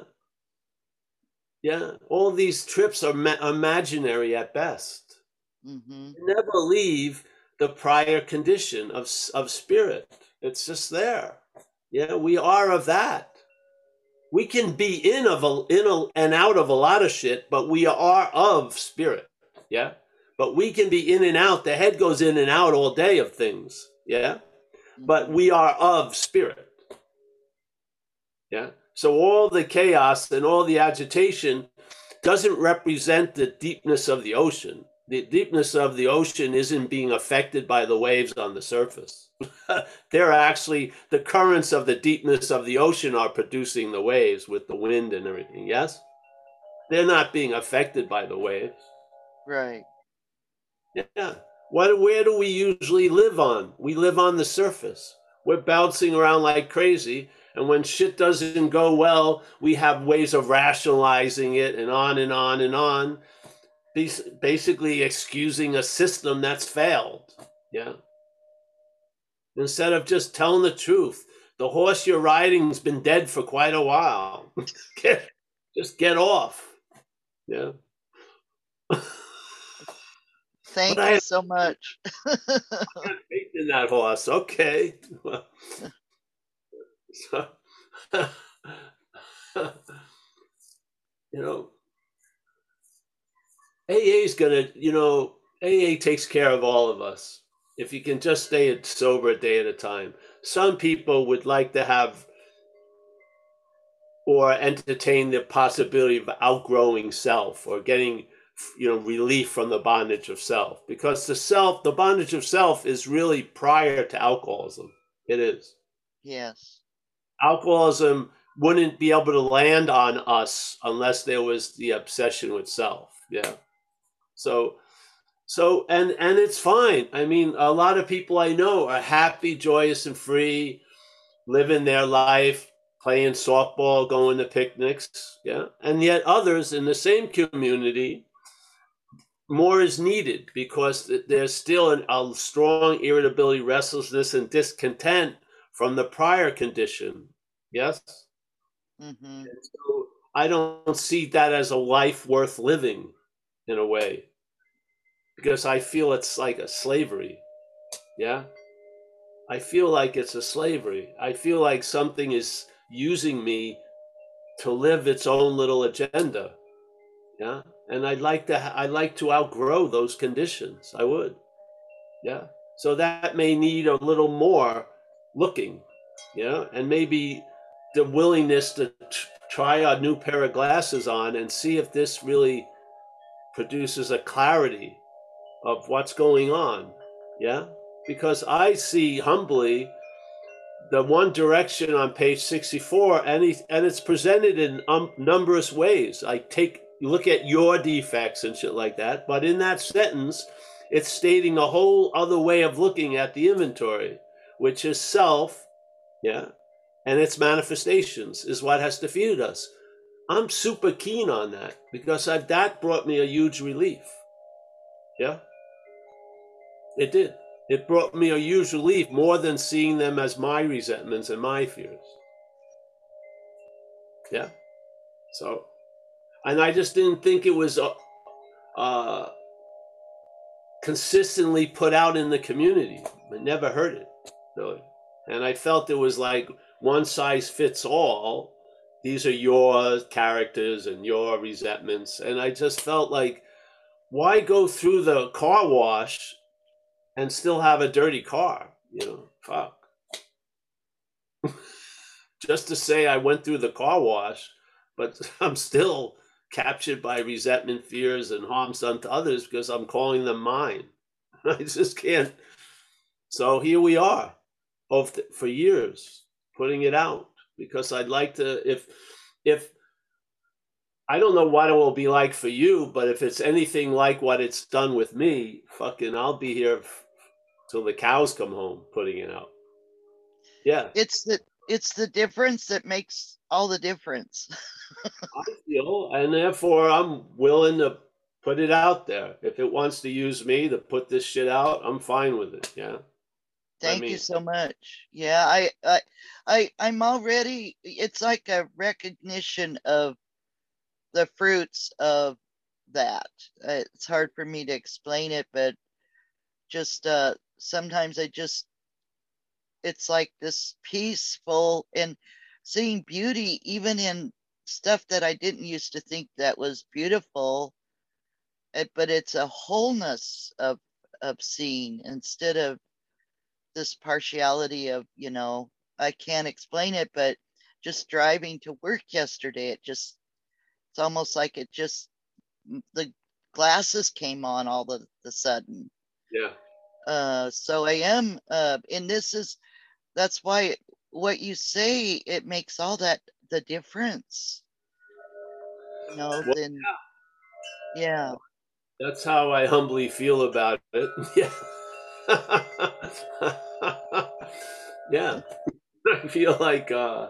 Yeah. All these trips are ma- imaginary at best. hmm Never leave the prior condition of, of spirit. It's just there. Yeah, we are of that. We can be in of a, in a, and out of a lot of shit, but we are of spirit. Yeah, but we can be in and out. The head goes in and out all day of things. Yeah, but we are of spirit. Yeah. So all the chaos and all the agitation doesn't represent the deepness of the ocean. The deepness of the ocean isn't being affected by the waves on the surface. They're actually the currents of the deepness of the ocean are producing the waves with the wind and everything. Yes? They're not being affected by the waves. Right. Yeah. What, where do we usually live on? We live on the surface. We're bouncing around like crazy. And when shit doesn't go well, we have ways of rationalizing it and on and on and on. Bas- Basically, excusing a system that's failed. Yeah. Instead of just telling the truth, the horse you're riding's been dead for quite a while. get, just get off. Yeah. Thank I- you so much. in that horse. Okay. So, you know, AA is gonna, you know, AA takes care of all of us. If you can just stay sober a day at a time. Some people would like to have or entertain the possibility of outgrowing self or getting you know relief from the bondage of self because the self the bondage of self is really prior to alcoholism it is yes. alcoholism wouldn't be able to land on us unless there was the obsession with self yeah so so and and it's fine. I mean a lot of people i know are happy joyous and free living their life playing softball going to picnics yeah? And yet others in the same community more is needed because there's still an, a strong irritability restlessness and discontent from the prior condition yes? Hmm so I don't see that as a life worth living in a way because I feel it's like a slavery. Yeah. I feel like it's a slavery. I feel like something is using me to live its own little agenda. Yeah. And I'd like to, I'd like to outgrow those conditions. I would. Yeah. So that may need a little more looking. Yeah. And maybe the willingness to t- try a new pair of glasses on and see if this really produces a clarity of what's going on. Yeah? Because I see humbly the one direction on page 64 and, he, and it's presented in um, numberous ways. I take look at your defects and shit like that, but in that sentence it's stating a whole other way of looking at the inventory, which is self, yeah, and its manifestations is what has defeated us. I'm super keen on that because I've, that brought me a huge relief. Yeah, it did. It brought me a huge relief more than seeing them as my resentments and my fears. Yeah. So, and I just didn't think it was uh, uh, consistently put out in the community. I never heard it really, and I felt it was like one size fits all. These are your characters and your resentments, and I just felt like, why go through the car wash and still have a dirty car? You know, fuck. just to say I went through the car wash, but I'm still captured by resentment, fears, and harms done to others because I'm calling them mine. I just can't. So here we are, of for years, putting it out because I'd like to. If if I don't know what it will be like for you, but if it's anything like what it's done with me, fucking, I'll be here till the cows come home, putting it out. Yeah, It's the it's the difference that makes all the difference. I feel, and therefore I'm willing to put it out there. If it wants to use me to put this shit out, I'm fine with it. Yeah. Thank you so much. Yeah, I, I, I, I'm already, it's like a recognition of the fruits of that. Uh, It's hard for me to explain it, but just, uh, sometimes I just, it's like this peaceful and seeing beauty even in stuff that I didn't used to think that was beautiful. uh, But it's a wholeness of, of seeing instead of this partiality of you know i can't explain it but just driving to work yesterday it just it's almost like it just the glasses came on all of the sudden Yeah. uh so i am uh and this is that's why what you say it makes all that the difference you know Well, then yeah That's how I humbly feel about it. Yeah. yeah. I feel like uh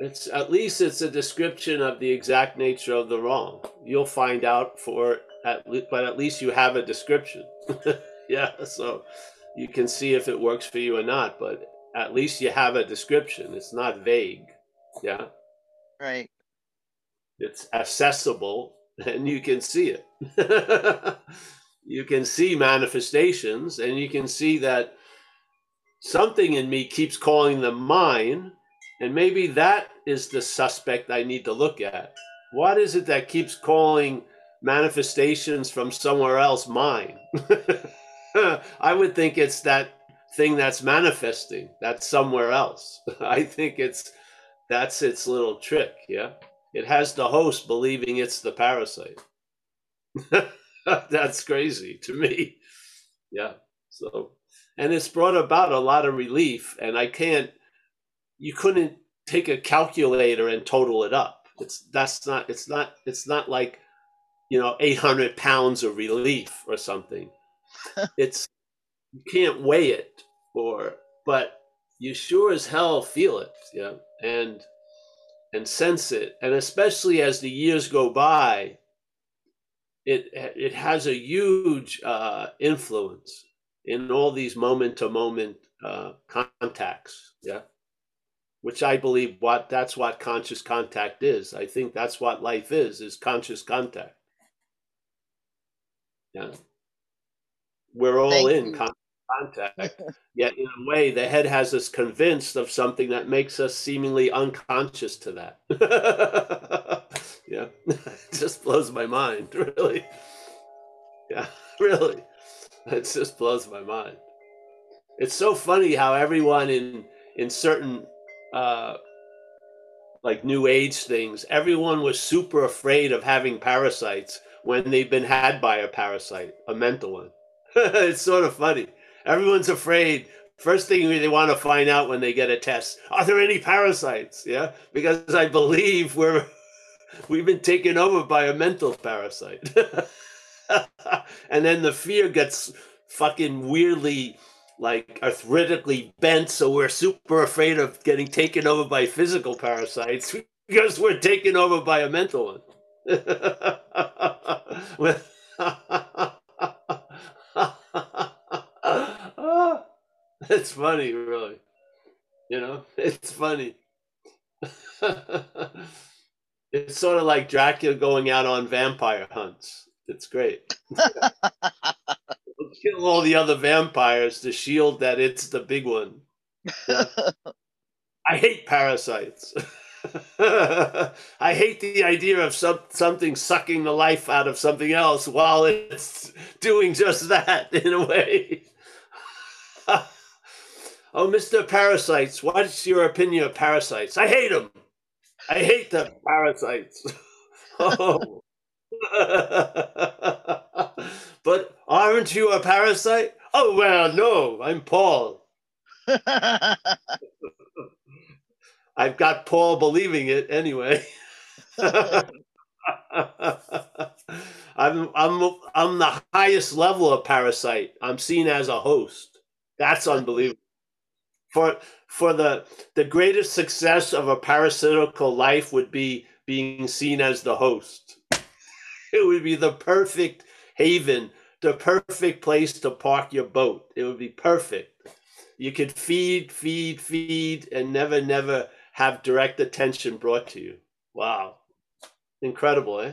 it's at least it's a description of the exact nature of the wrong. You'll find out for at least but at least you have a description. yeah, so you can see if it works for you or not, but at least you have a description. It's not vague. Yeah. right it's accessible and you can see it you can see manifestations and you can see that something in me keeps calling them mine and maybe that is the suspect i need to look at. What is it that keeps calling manifestations from somewhere else mine? I would think it's that thing that's manifesting that's somewhere else. I think it's that's its little trick yeah? It has the host believing it's the parasite. That's crazy to me. Yeah. So, and it's brought about a lot of relief. And I can't, you couldn't take a calculator and total it up. It's, that's not, it's not, it's not like, you know, 800 pounds of relief or something. it's, you can't weigh it or, but you sure as hell feel it. Yeah. And, and sense it and especially as the years go by it it has a huge uh, influence in all these moment to moment contacts yeah which i believe what that's what conscious contact is. I think that's what life is is conscious contact. Yeah. We're all Thank in con- contact Yet, in a way, the head has us convinced of something that makes us seemingly unconscious to that. yeah, it just blows my mind, really. Yeah, really. It just blows my mind. It's so funny how everyone in in certain uh, like new age things, everyone was super afraid of having parasites when they've been had by a parasite, a mental one. it's sort of funny. Everyone's afraid. First thing they want to find out when they get a test: Are there any parasites? Yeah, because I believe we're we've been taken over by a mental parasite, and then the fear gets fucking weirdly like arthritically bent, so we're super afraid of getting taken over by physical parasites because we're taken over by a mental one. Ah, it's funny, really. You know, it's funny. it's sort of like Dracula going out on vampire hunts. It's great. Kill all the other vampires to shield that it's the big one. Yeah. I hate parasites. I hate the idea of some, something sucking the life out of something else while it's doing just that in a way. Oh, Mr. Parasites, what's your opinion of parasites? I hate them. I hate the parasites. oh. but aren't you a parasite? Oh, well, no, I'm Paul. I've got Paul believing it anyway. I'm I'm I'm the highest level of parasite. I'm seen as a host. That's unbelievable. For for the the greatest success of a parasitical life would be being seen as the host. it would be the perfect haven, the perfect place to park your boat. It would be perfect. You could feed, feed, feed, and never, never have direct attention brought to you. Wow. Incredible, eh?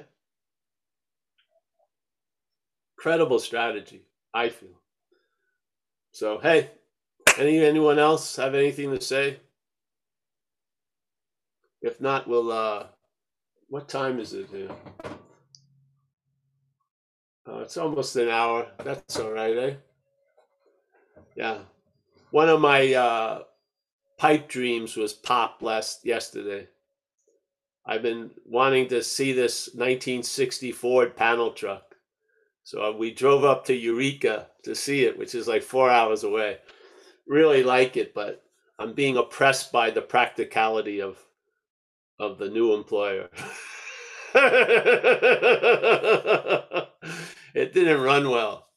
Incredible strategy, I feel. So, hey, any anyone else have anything to say? If not, we'll uh what time is it here? Uh, it's almost an hour. That's all right, eh? Yeah. One of my uh, pipe dreams was pop last yesterday. I've been wanting to see this 1960 Ford panel truck. So we drove up to Eureka to see it, which is like four hours away. Really like it, but I'm being oppressed by the practicality of of the new employer. it didn't run well.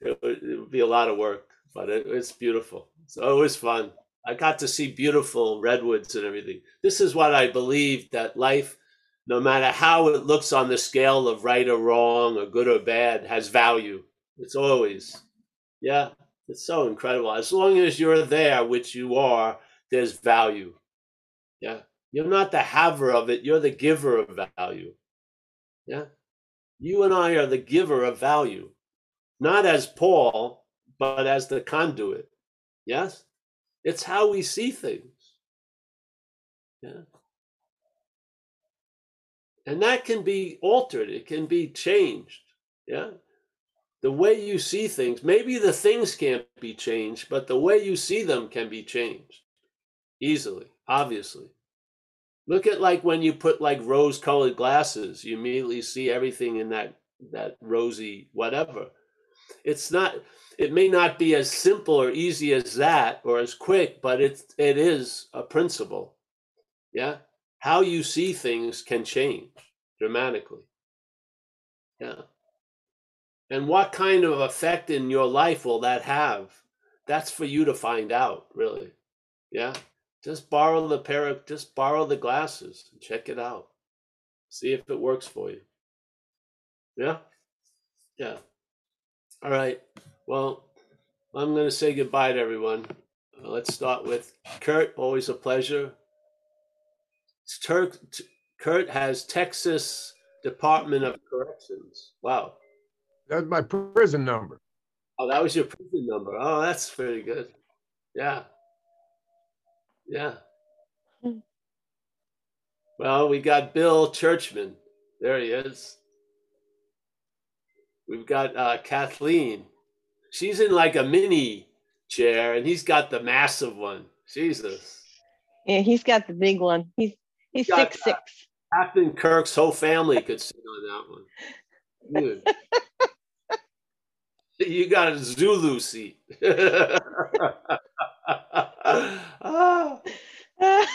It would, it would, be a lot of work, but it, it's beautiful. So it was fun. I got to see beautiful redwoods and everything. This is what I believe that life, no matter how it looks on the scale of right or wrong or good or bad, has value. It's always, yeah, it's so incredible. As long as you're there, which you are, there's value. Yeah. You're not the haver of it, you're the giver of value. Yeah. You and I are the giver of value, not as Paul, but as the conduit. Yes? It's how we see things. Yeah. And that can be altered, it can be changed. Yeah. The way you see things, maybe the things can't be changed, but the way you see them can be changed easily, obviously. Look at like when you put like rose colored glasses, you immediately see everything in that that rosy whatever. It's not it may not be as simple or easy as that or as quick, but it it is a principle. Yeah. How you see things can change dramatically. Yeah. And what kind of effect in your life will that have? That's for you to find out, really. Yeah. Just borrow the pair of, just borrow the glasses and check it out. See if it works for you. Yeah? Yeah. All right. Well, I'm going to say goodbye to everyone. Uh, let's start with Kurt. Always a pleasure. Turk, Kurt has Texas Department of Corrections. Wow. That's my prison number. Oh, that was your prison number. Oh, that's pretty good. Yeah. Yeah. Hmm. Well, we got Bill Churchman. There he is. We've got uh, Kathleen. She's in like a mini chair, and he's got the massive one. Jesus. Yeah, he's got the big one. He's he's got, six six. Captain Kirk's whole family could sit on that one. You got a Sulu seat. ah.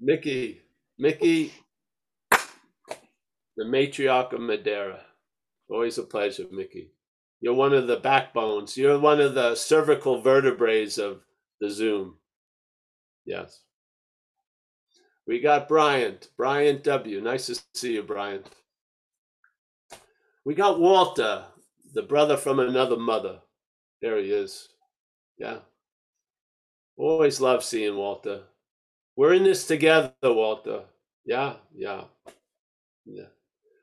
Mickey, Mickey, the matriarch of Madeira. Always a pleasure, Mickey. You're one of the backbones. You're one of the cervical vertebrae of the Zoom. Yes. We got Bryant, Bryant W. Nice to see you, Bryant. We got Walter, the brother from another mother. There he is. Yeah. Always love seeing Walter. We're in this together, Walter. Yeah, yeah, yeah.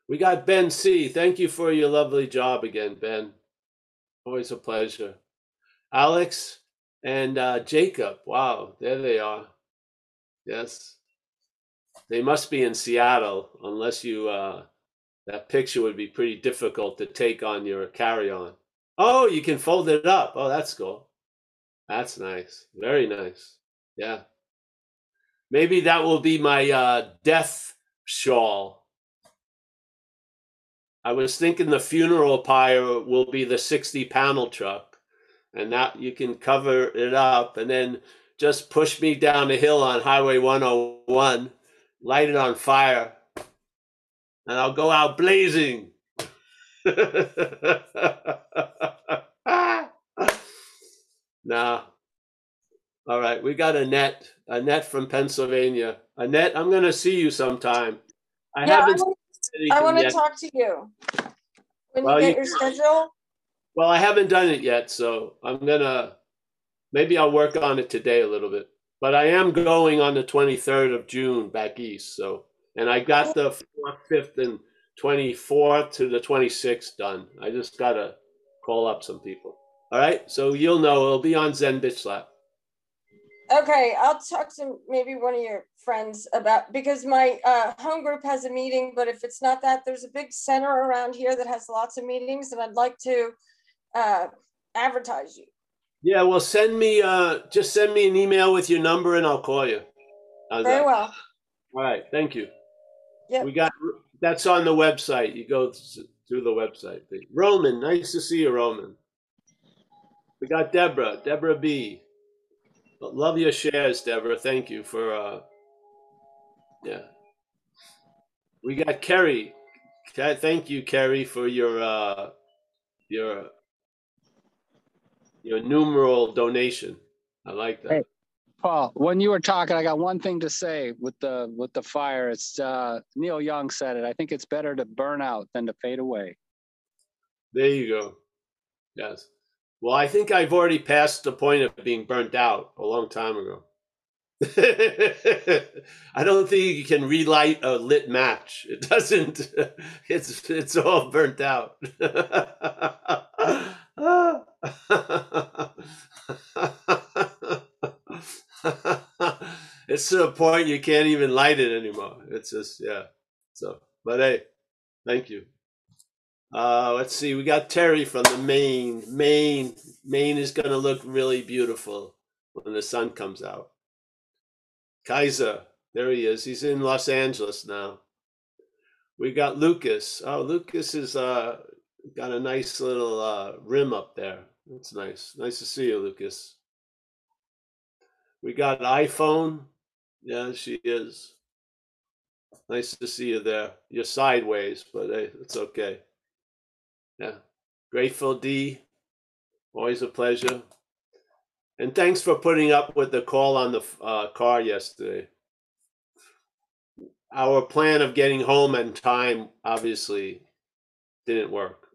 We got Ben C. Thank you for your lovely job again, Ben. Always a pleasure. Alex and uh, Jacob. Wow, there they are. Yes. They must be in Seattle, unless you, uh, that picture would be pretty difficult to take on your carry on. Oh, you can fold it up. Oh, that's cool. That's nice. Very nice. Yeah. Maybe that will be my uh, death shawl. I was thinking the funeral pyre will be the 60 panel truck, and that you can cover it up and then just push me down the hill on Highway 101, light it on fire, and I'll go out blazing. Nah. All right, we got Annette. Annette from Pennsylvania. Annette, I'm going to see you sometime. I yeah, haven't I want to talk to you. When Well, you you get your can- schedule, Well, I haven't done it yet, so I'm gonna maybe I'll work on it today a little bit. But I am going on the 23rd of June back east, so and I got the 4th, 5th, and 24th to the 26th done. I just gotta call up some people. All right, so you'll know it'll be on Zen Bitch okay, I'll talk to maybe one of your friends about, because my uh, home group has a meeting, but if it's not that, there's a big center around here that has lots of meetings and I'd like to uh, advertise you. Yeah, well, send me uh just send me an email with your number and I'll call you. How's Very that? well. All right, thank you. Yep. We got that's on the website. You go th- through the website. Roman, nice to see you, Roman. We got Deborah, Deborah B. Love your shares, Deborah. Thank you for uh yeah. We got Kerry. Thank you, Kerry, for your uh your your numeral donation. I like that. Paul, when you were talking, I got one thing to say with the with the fire. It's uh, Neil Young said it. I think it's better to burn out than to fade away. There you go. Yes. Well, I think I've already passed the point of being burnt out a long time ago. I don't think you can relight a lit match. It doesn't. It's it's all burnt out. it's to the point you can't even light it anymore. It's just yeah. So, but hey, thank you. Uh, let's see. We got Terry from the Maine. Maine. Maine is going to look really beautiful when the sun comes out. Kaiser. There he is. He's in Los Angeles now. We got Lucas. Oh, Lucas is uh got a nice little uh rim up there. That's nice. Nice to see you, Lucas. We got an iPhone. Yeah, she is. Nice to see you there. You're sideways, but hey, it's okay. Yeah. Grateful D. Always a pleasure. And thanks for putting up with the call on the uh, car yesterday. Our plan of getting home in time obviously didn't work.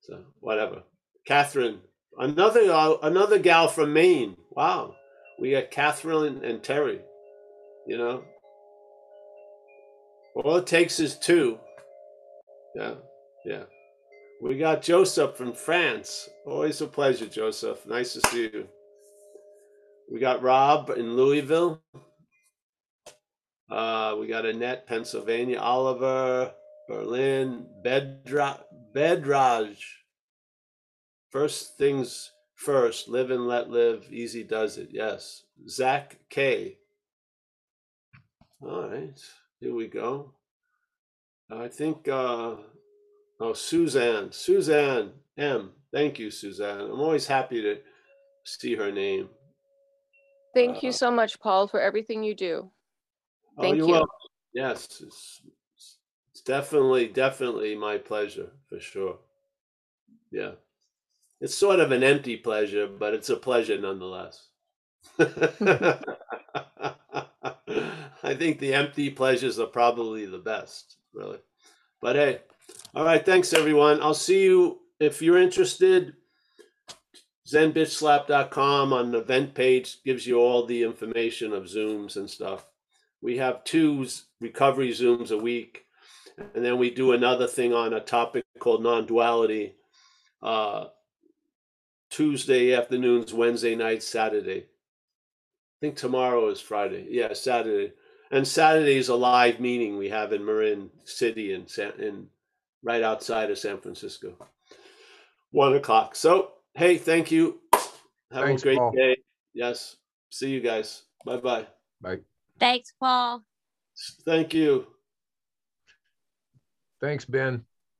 So whatever. Catherine, another uh, another gal from Maine. Wow, we got Catherine and Terry. You know, all it takes is two. Yeah, yeah. We got Joseph from France. Always a pleasure, Joseph. Nice to see you. We got Rob in Louisville. Uh, we got Annette, Pennsylvania. Oliver, Berlin. Bedra- Bedraj. First things first. Live and let live. Easy does it. Yes. Zach K. All right. Here we go. I think. Uh, Oh, Suzanne. Suzanne M. Thank you, Suzanne. I'm always happy to see her name. Thank Uh, you so much, Paul, for everything you do. Oh, Thank you're you. welcome. Yes, it's, it's definitely, definitely my pleasure for sure. Yeah. It's sort of an empty pleasure, but it's a pleasure nonetheless. I think the empty pleasures are probably the best, really. But hey, all right, thanks everyone. I'll see you if you're interested. ZenBitchSlap.com on the event page gives you all the information of Zooms and stuff. We have two recovery Zooms a week, and then we do another thing on a topic called non duality uh, Tuesday afternoons, Wednesday nights, Saturday. I think tomorrow is Friday. Yeah, Saturday. And Saturday is a live meeting we have in Marin City in San, in right outside of San Francisco. One o'clock. So hey, thank you. Have Thanks, a great Paul. day. Yes. See you guys. Bye bye. Bye. Thanks, Paul. Thank you. Thanks, Ben.